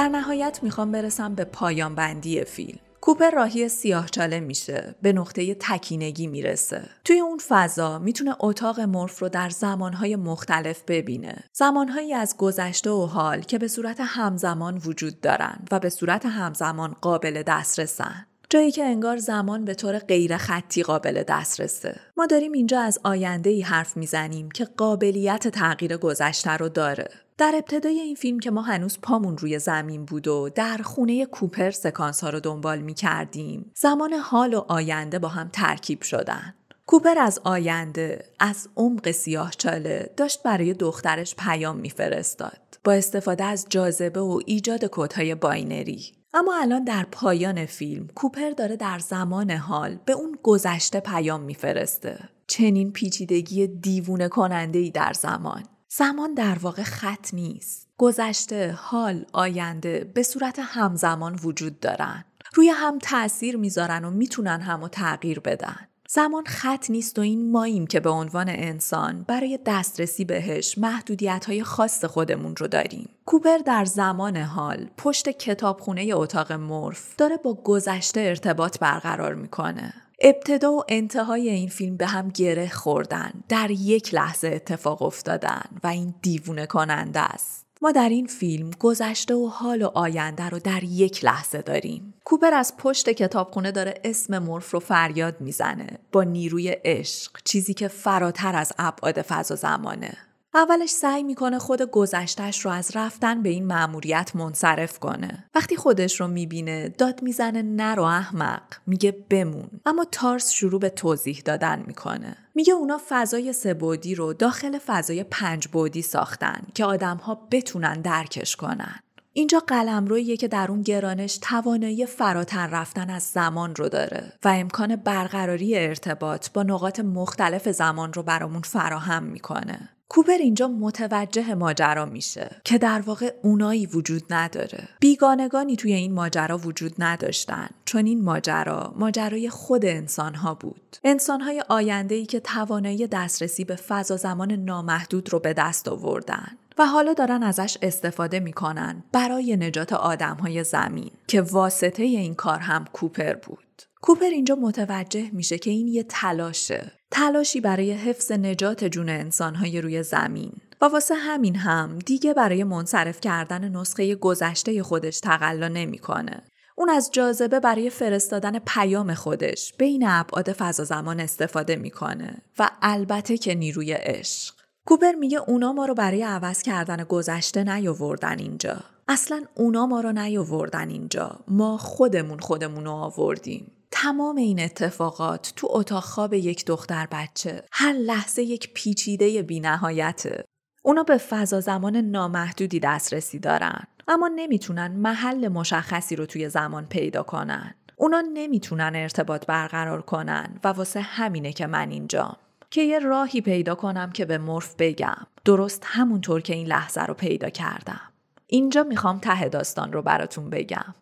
در نهایت می‌خوام برسم به پایان بندی فیلم. کوپر راهی چاله میشه. به نقطه تکینگی می‌رسه. توی اون فضا می‌تونه اتاق مورف رو در زمانهای مختلف ببینه. زمانهایی از گذشته و حال که به صورت همزمان وجود دارن و به صورت همزمان قابل دسترسن. جایی که انگار زمان به طور غیر خطی قابل دسترسه. ما داریم اینجا از آینده ای حرف می‌زنیم که قابلیت تغییر گذشته رو داره. در ابتدای این فیلم که ما هنوز پامون روی زمین بود و در خونه کوپر سکانس ها رو دنبال می کردیم زمان حال و آینده با هم ترکیب شدن. کوپر از آینده از عمق سیاه چاله داشت برای دخترش پیام میفرستاد. با استفاده از جاذبه و ایجاد کدهای binary. اما الان در پایان فیلم کوپر داره در زمان حال به اون گذشته پیام میفرسته چنین پیچیدگی دیوونه کننده ای در زمان زمان در واقع خط نیست. گذشته، حال، آینده به صورت همزمان وجود دارن. روی هم تأثیر می‌ذارن و می‌تونن همو تغییر بدن. زمان خط نیست و این ماییم که به عنوان انسان برای دسترسی بهش محدودیت های خاص خودمون رو داریم. کوپر در زمان حال پشت کتابخونه اتاق مورف داره با گذشته ارتباط برقرار می‌کنه. ابتدا و انتهای این فیلم به هم گره خوردن در یک لحظه اتفاق افتادن و این دیوونه کننده است ما در این فیلم گذشته و حال و آینده رو در یک لحظه داریم. کوپر از پشت کتابخونه داره اسم مورف رو فریاد می‌زنه با نیروی عشق چیزی که فراتر از ابعاد فضا زمانه. اولش سعی می‌کنه خود گذشتش رو از رفتن به این مأموریت منصرف کنه. وقتی خودش رو می‌بینه داد می‌زنه نرو احمق میگه بمون اما تارس شروع به توضیح دادن می‌کنه. میگه اونا فضای سبودی رو داخل فضای پنج بودی ساختن که آدمها بتونن درکش کنن. اینجا قلمروییه که در اون گرانش توانایی فراتر رفتن از زمان رو داره و امکان برقراری ارتباط با نقاط مختلف زمان رو برامون فراهم می‌کنه. کوپر اینجا متوجه ماجرا میشه که در واقع اونایی وجود نداره. بیگانگانی توی این ماجرا وجود نداشتن چون این ماجرا ماجرای خود انسانها بود. انسانهای آینده ای که توانایی دسترسی به فضا زمان نامحدود رو به دست آوردن. و حالا دارن ازش استفاده می‌کنن برای نجات آدمهای زمین که واسطه این کار هم کوپر بود. کوپر اینجا متوجه میشه که این یه تلاشه. تلاشی برای حفظ نجات جون انسانهای روی زمین. و واسه همین هم دیگه برای منصرف کردن نسخه گذشته خودش تقلا نمی‌کنه. اون از جاذبه برای فرستادن پیام خودش بین ابعاد فضا زمان استفاده می‌کنه و البته که نیروی عشق. کوپر میگه اونا ما رو برای عوض کردن گذشته نیاوردن اینجا. اصلا اونا ما رو نیاوردن اینجا. ما خودمون خودمون رو آوردیم. تمام این اتفاقات تو اتاق خواب یک دختر بچه هر لحظه یک پیچیده بینهایته. اونا به فضا زمان نامحدودی دسترسی دارن اما نمی‌تونن محل مشخصی رو توی زمان پیدا کنن. اونا نمی‌تونن ارتباط برقرار کنن و واسه همینه که من اینجام. که یه راهی پیدا کنم که به مورف بگم درست همونطور که این لحظه رو پیدا کردم اینجا می‌خوام ته داستان رو براتون بگم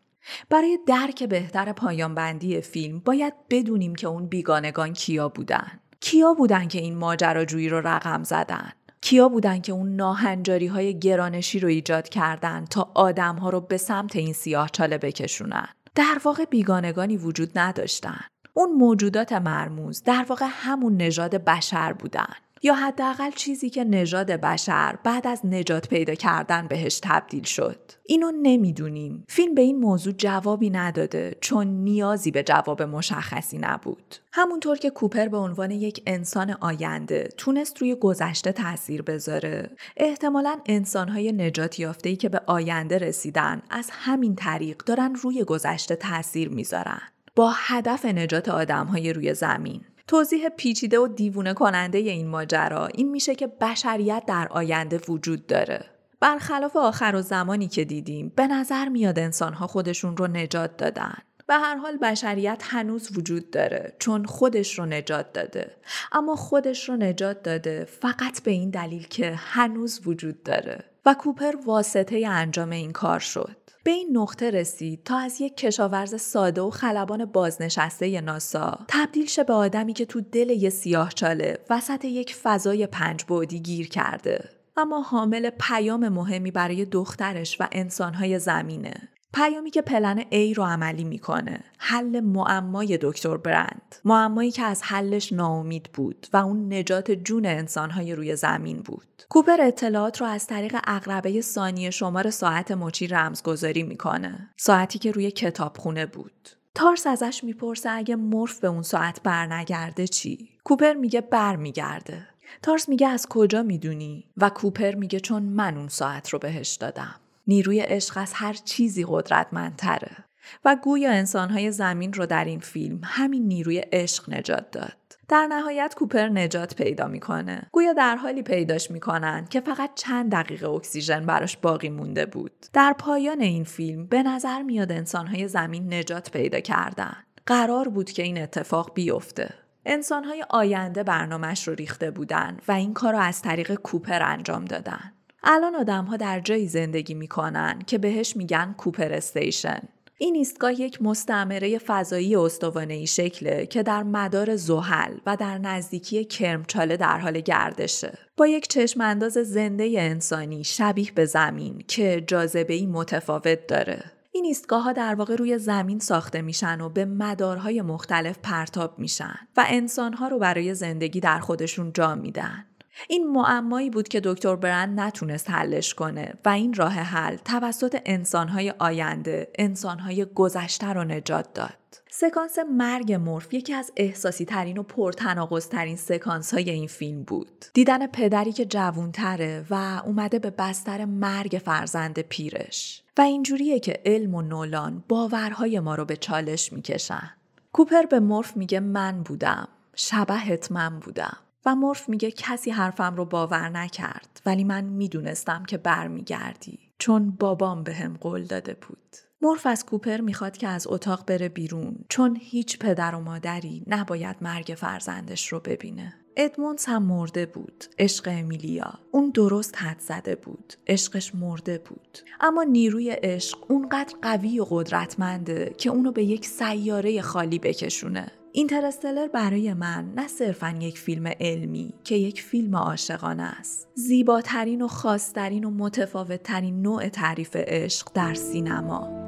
برای درک بهتر پایان بندی فیلم باید بدونیم که اون بیگانگان کیا بودن. کیا بودن که این ماجراجویی رو رقم زدن؟ کیا بودن که اون ناهنجاری های گرانشی رو ایجاد کردن تا آدم ها رو به سمت این سیاه چاله بکشونن؟ در واقع بیگانگانی وجود نداشتن. اون موجودات مرموز در واقع همون نژاد بشر بودن. یا حداقل چیزی که نژاد بشر بعد از نجات پیدا کردن بهش تبدیل شد. اینو نمی‌دونیم. فیلم به این موضوع جوابی نداده چون نیازی به جواب مشخصی نبود. همونطور که کوپر به عنوان یک انسان آینده تونست روی گذشته تاثیر بذاره. احتمالا انسانهای نجات یافته‌ای که به آینده رسیدن از همین طریق دارن روی گذشته تاثیر می‌ذارن. با هدف نجات آدم های روی زمین. توضیح پیچیده و دیوونه کننده این ماجرا این میشه که بشریت در آینده وجود داره. برخلاف آخر و زمانی که دیدیم به نظر میاد انسانها خودشون رو نجات دادن. به هر حال بشریت هنوز وجود داره چون خودش رو نجات داده. اما خودش رو نجات داده فقط به این دلیل که هنوز وجود داره. و کوپر واسطه انجام این کار شد. به این نقطه رسید تا از یک کشاورز ساده و خلبان بازنشسته ناسا تبدیل شه به آدمی که تو دل یه سیاه چاله وسط یک فضای پنج بعدی گیر کرده. اما حامل پیام مهمی برای دخترش و انسانهای زمینه. پیامی که پلن A رو عملی می‌کنه. حل معمای دکتر برند. معمایی که از حلش ناامید بود و اون نجات جون انسانهای روی زمین بود. کوپر اطلاعات رو از طریق اقربه ثانیه شمار ساعت مچی رمزگذاری می‌کنه. ساعتی که روی کتابخونه بود. تارس ازش می‌پرسه اگه مورف به اون ساعت برنگرده چی؟ کوپر میگه برمیگرده. تارس میگه از کجا می‌دونی؟ و کوپر میگه چون من اون ساعت رو بهش دادم. نیروی عشق از هر چیزی قدرتمندتره و گویا انسانهای زمین رو در این فیلم همین نیروی عشق نجات داد. در نهایت کوپر نجات پیدا می‌کنه. گویا در حالی پیداش می‌کنن که فقط چند دقیقه اکسیژن براش باقی مونده بود. در پایان این فیلم به نظر میاد انسانهای زمین نجات پیدا کردن. قرار بود که این اتفاق بیفته. انسانهای آینده برنامهش رو ریخته بودن و این کار رو از طریق کوپر انجام دادن. الان آدم ها در جایی زندگی می‌کنن که بهش میگن کوپر استیشن. این ایستگاه یک مستعمره فضایی استوانه شکله که در مدار زحل و در نزدیکی کرمچاله در حال گردشه. با یک چشم انداز زنده انسانی شبیه به زمین که جاذبه متفاوت داره. این ایستگاه ها در واقع روی زمین ساخته میشن و به مدارهای مختلف پرتاب میشن و انسانها رو برای زندگی در خودشون جا میدن. این معمایی بود که دکتر برند نتونست حلش کنه و این راه حل توسط انسانهای آینده، انسانهای گذشته رو نجات داد. سکانس مرگ مورف یکی از احساسی ترین و پرتناقض ترین سکانس های این فیلم بود. دیدن پدری که جوونتره و اومده به بستر مرگ فرزند پیرش. و اینجوریه که علم و نولان باورهای ما رو به چالش می‌کشن. کوپر به مورف میگه من بودم. شبهت من بودم. و مورف میگه کسی حرفم رو باور نکرد ولی من می‌دونستم که برمیگردی چون بابام بهم به قول داده بود. مورف از کوپر می‌خواد که از اتاق بره بیرون چون هیچ پدر و مادری نباید مرگ فرزندش رو ببینه. ادمونز هم مرده بود. عشق امیلیا. اون درست حد زده بود. عشقش مرده بود. اما نیروی عشق اونقدر قوی و قدرتمنده که اونو به یک سیاره خالی بکشونه. اینترستلر برای من نه صرفا یک فیلم علمی که یک فیلم عاشقانه است. زیباترین و خاصترین و متفاوتترین نوع تعریف عشق در سینما.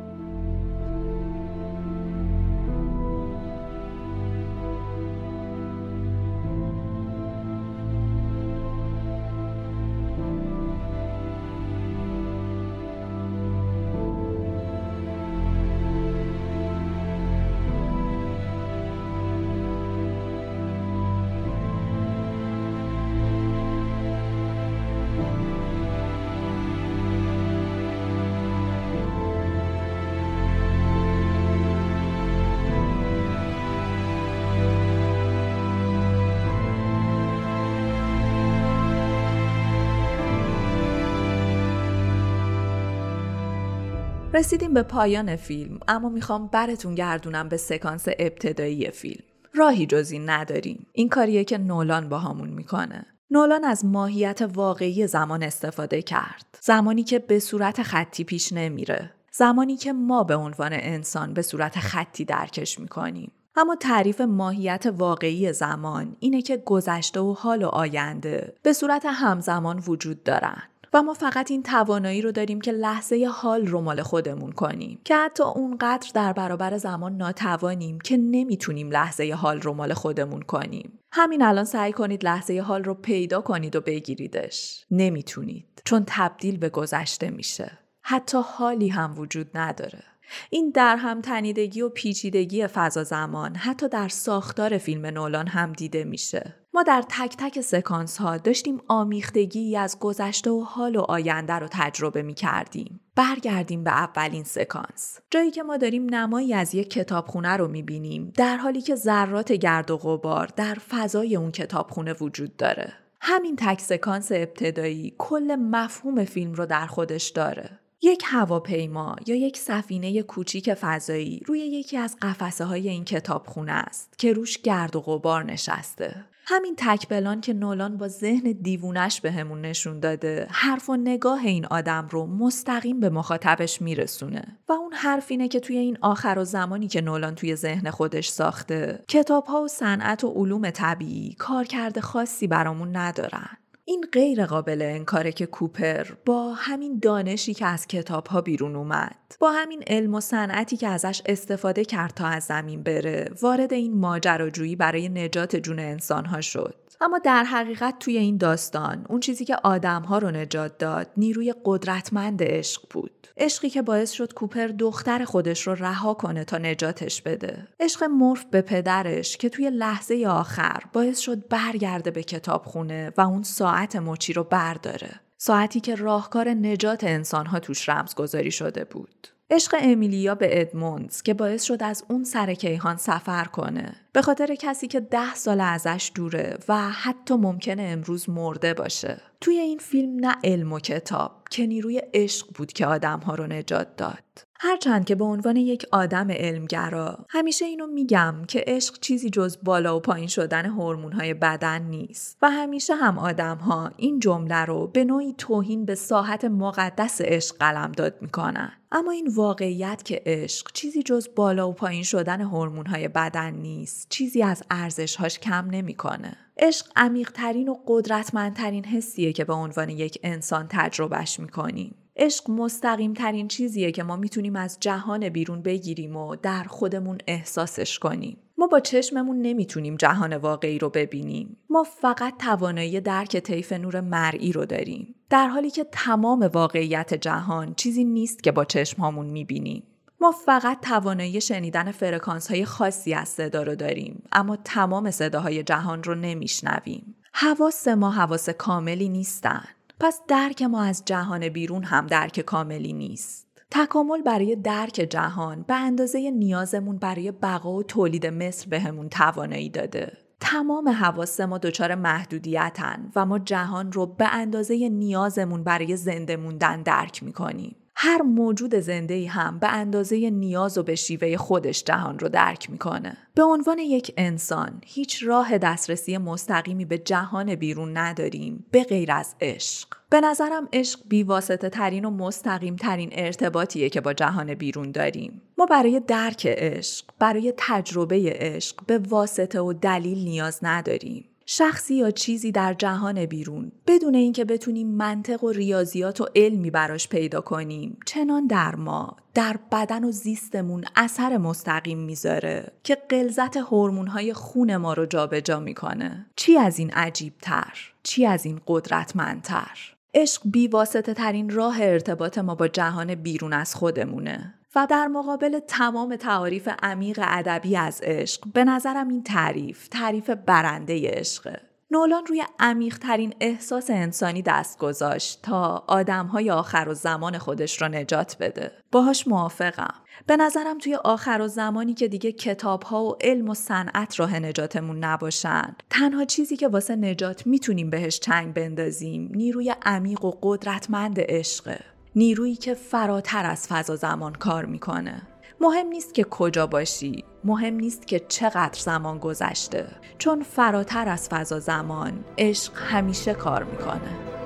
رسیدیم به پایان فیلم اما می‌خوام براتون گردونم به سکانس ابتدایی فیلم. راهی جز این نداریم. این کاریه که نولان با همون می‌کنه. نولان از ماهیت واقعی زمان استفاده کرد. زمانی که به صورت خطی پیش نمیره. زمانی که ما به عنوان انسان به صورت خطی درکش می‌کنیم. اما تعریف ماهیت واقعی زمان اینه که گذشته و حال و آینده به صورت همزمان وجود دارن. و ما فقط این توانایی رو داریم که لحظه حال رو مال خودمون کنیم. که حتی اونقدر در برابر زمان ناتوانیم که نمی‌تونیم لحظه حال رو مال خودمون کنیم. همین الان سعی کنید لحظه حال رو پیدا کنید و بگیریدش. نمی‌تونید چون تبدیل به گذشته میشه. حتی حالی هم وجود نداره. این در هم تنیدگی و پیچیدگی فضا زمان حتی در ساختار فیلم نولان هم دیده میشه. ما در تک تک سکانس ها داشتیم آمیختگی از گذشته و حال و آینده رو تجربه می کردیم. برگردیم به اولین سکانس. جایی که ما داریم نمایی از یک کتابخونه رو می بینیم در حالی که ذرات گرد و غبار در فضای اون کتابخونه وجود داره. همین تک سکانس ابتدایی کل مفهوم فیلم رو در خودش داره. یک هواپیما یا یک سفینه کوچیک فضایی روی یکی از قفسه های این کتابخونه است که روش گرد و غبار نشسته. همین تکبلان که نولان با ذهن دیوونش به نشون داده حرف و نگاه این آدم رو مستقیم به مخاطبش میرسونه. و اون حرف اینه که توی این آخر و زمانی که نولان توی ذهن خودش ساخته کتاب ها و صنعت و علوم طبیعی کارکرد خاصی برامون ندارن. این غیر قابل انکاره که کوپر با همین دانشی که از کتاب ها بیرون اومد با همین علم و صنعتی که ازش استفاده کرد تا از زمین بره وارد این ماجراجویی برای نجات جون انسان ها شد. اما در حقیقت توی این داستان اون چیزی که آدم ها رو نجات داد نیروی قدرتمند عشق بود عشقی که باعث شد کوپر دختر خودش رو رها کنه تا نجاتش بده. عشق مورف به پدرش که توی لحظه آخر باعث شد برگرده به کتابخونه و اون ساعت مچی رو برداره. ساعتی که راهکار نجات انسانها توش رمزگذاری شده بود. عشق امیلیا به ادموندز که باعث شد از اون سر کیهان سفر کنه. به خاطر کسی که ده سال ازش دوره و حتی ممکنه امروز مرده باشه. توی این فیلم نه علم و کتاب که نیروی عشق بود که آدمها رو نجات داد. هرچند که به عنوان یک آدم علمگرا همیشه اینو میگم که عشق چیزی جز بالا و پایین شدن هورمون‌های بدن نیست. و همیشه هم آدمها این جمله رو به نوعی توهین به ساحت مقدس عشق قلمداد می‌کنن. اما این واقعیت که عشق چیزی جز بالا و پایین شدن هورمون‌های بدن نیست چیزی از ارزشهاش کم نمی‌کنه. عشق عمیقترین و قدرتمندترین حسیه که به عنوان یک انسان تجربهش می‌کنیم. عشق مستقیم ترین چیزیه که ما می‌تونیم از جهان بیرون بگیریم و در خودمون احساسش کنیم. ما با چشممون نمی‌تونیم جهان واقعی رو ببینیم. ما فقط توانایی درک طیف نور مرئی رو داریم. در حالی که تمام واقعیت جهان چیزی نیست که با چشمهامون می‌بینیم. ما فقط توانایی شنیدن فرکانس های خاصی از صدا رو داریم اما تمام صداهای جهان رو نمیشنویم. حواس ما حواس کاملی نیستن. پس درک ما از جهان بیرون هم درک کاملی نیست. تکامل برای درک جهان به اندازه نیازمون برای بقا و تولید مثل بهمون توانایی داده. تمام حواس ما دچار محدودیتن و ما جهان رو به اندازه نیازمون برای زنده موندن درک می‌کنیم. هر موجود زنده هم به اندازه نیاز و به شیوه خودش جهان رو درک می‌کنه. به عنوان یک انسان هیچ راه دسترسی مستقیمی به جهان بیرون نداریم به غیر از عشق. به نظرم عشق بیواسطه ترین و مستقیم ترین ارتباطیه که با جهان بیرون داریم. ما برای درک عشق، برای تجربه عشق به واسطه و دلیل نیاز نداریم. شخصی یا چیزی در جهان بیرون بدون اینکه بتونیم منطق و ریاضیات و علمی براش پیدا کنیم. چنان در ما در بدن و زیستمون اثر مستقیم می‌ذاره که قلزت هورمون‌های خون ما رو جابجا می‌کنه. چی از این عجیب تر چی از این قدرتمندتر؟ عشق بیواسطه ترین راه ارتباط ما با جهان بیرون از خودمونه. و در مقابل تمام تعاریف عمیق ادبی از عشق به نظرم این تعریف تعریف برنده عشقه نولان روی عمیقترین احساس انسانی دست گذاشت تا آدمهای آخر و زمان خودش را نجات بده. باهاش موافقم. به نظرم توی آخر و زمانی که دیگه کتاب ها و علم و صنعت راه نجاتمون نباشن تنها چیزی که واسه نجات می‌تونیم بهش چنگ بندازیم نیروی عمیق و قدرتمند عشقه. نیرویی که فراتر از فضا زمان کار می‌کنه. مهم نیست که کجا باشی مهم نیست که چقدر زمان گذشته. چون فراتر از فضا زمان عشق همیشه کار می‌کنه.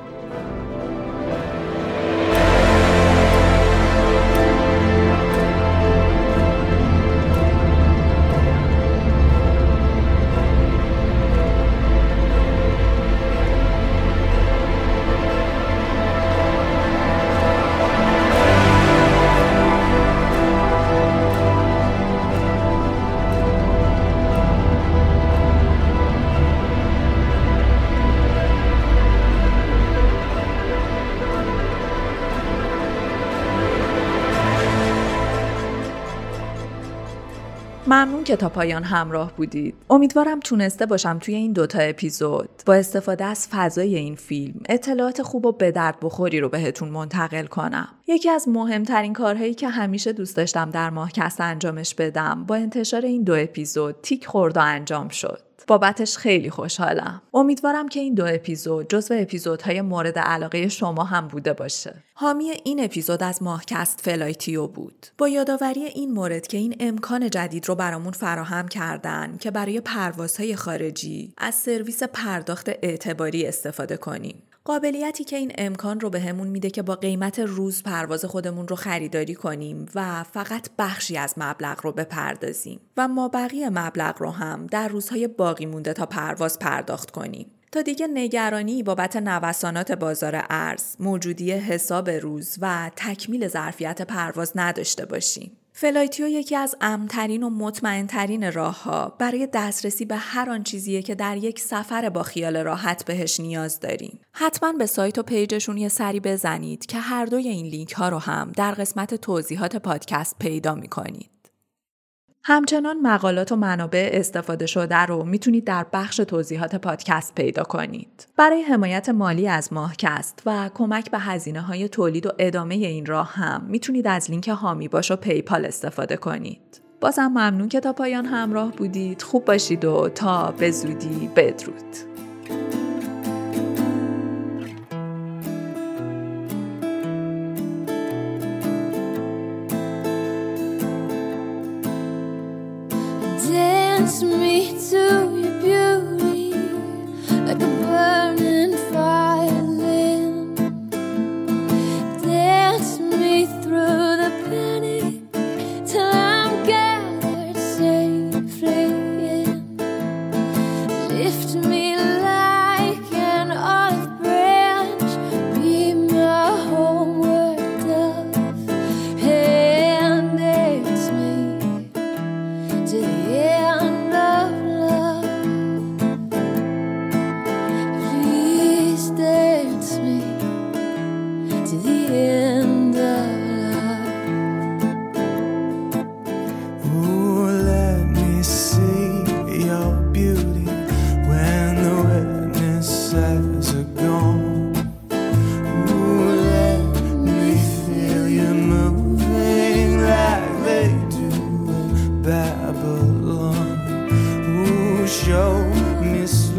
ممنون که تا پایان همراه بودید. امیدوارم تونسته باشم توی این دوتا اپیزود با استفاده از فضای این فیلم اطلاعات خوب و به درد بخوری رو بهتون منتقل کنم. یکی از مهمترین کارهایی که همیشه دوست داشتم در ماهکست انجامش بدم با انتشار این دو اپیزود تیک خورد و انجام شد. بابتش خیلی خوشحالم. امیدوارم که این دو اپیزود جزو اپیزودهای مورد علاقه شما هم بوده باشه. حامی این اپیزود از ماهکست فلایتیو بود. با یادآوری این مورد که این امکان جدید رو برامون فراهم کردن که برای پروازهای خارجی از سرویس پرداخت اعتباری استفاده کنیم. قابلیتی که این امکان رو بهمون میده که با قیمت روز پرواز خودمون رو خریداری کنیم و فقط بخشی از مبلغ رو بپردازیم و مابقی مبلغ رو هم در روزهای باقی مونده تا پرواز پرداخت کنیم. تا دیگه نگرانی بابت نوسانات بازار ارز، موجودی حساب روز و تکمیل ظرفیت پرواز نداشته باشیم. فلایتیو یکی از امن‌ترین و مطمئنترین راه ها برای دسترسی به هر آن چیزیه که در یک سفر با خیال راحت بهش نیاز داریم. حتما به سایت و page شون یه سری بزنید که هر دوی این لینک ها رو هم در قسمت توضیحات پادکست پیدا می‌کنید. همچنان مقالات و منابع استفاده شده رو می‌تونید در بخش توضیحات پادکست پیدا کنید. برای حمایت مالی از ماهکست و کمک به هزینه های تولید و ادامه این راه هم می‌تونید از لینک هامی باش و پیپال استفاده کنید. بازم ممنون که تا پایان همراه بودید. خوب باشید و تا به زودی بدرود.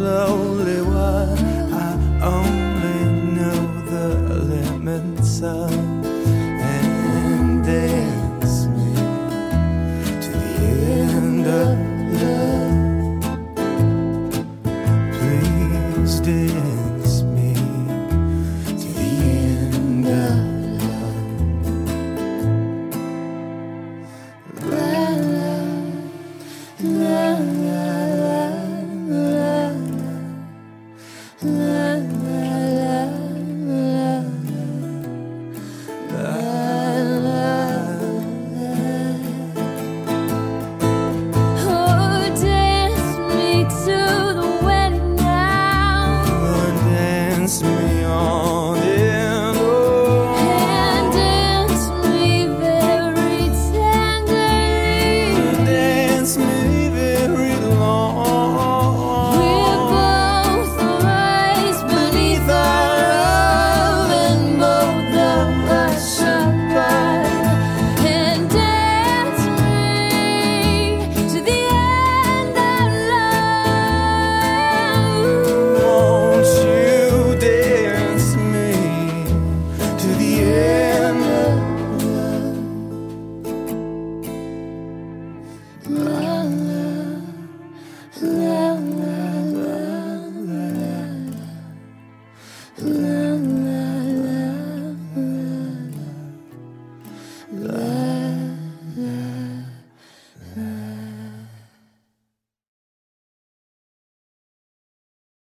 slow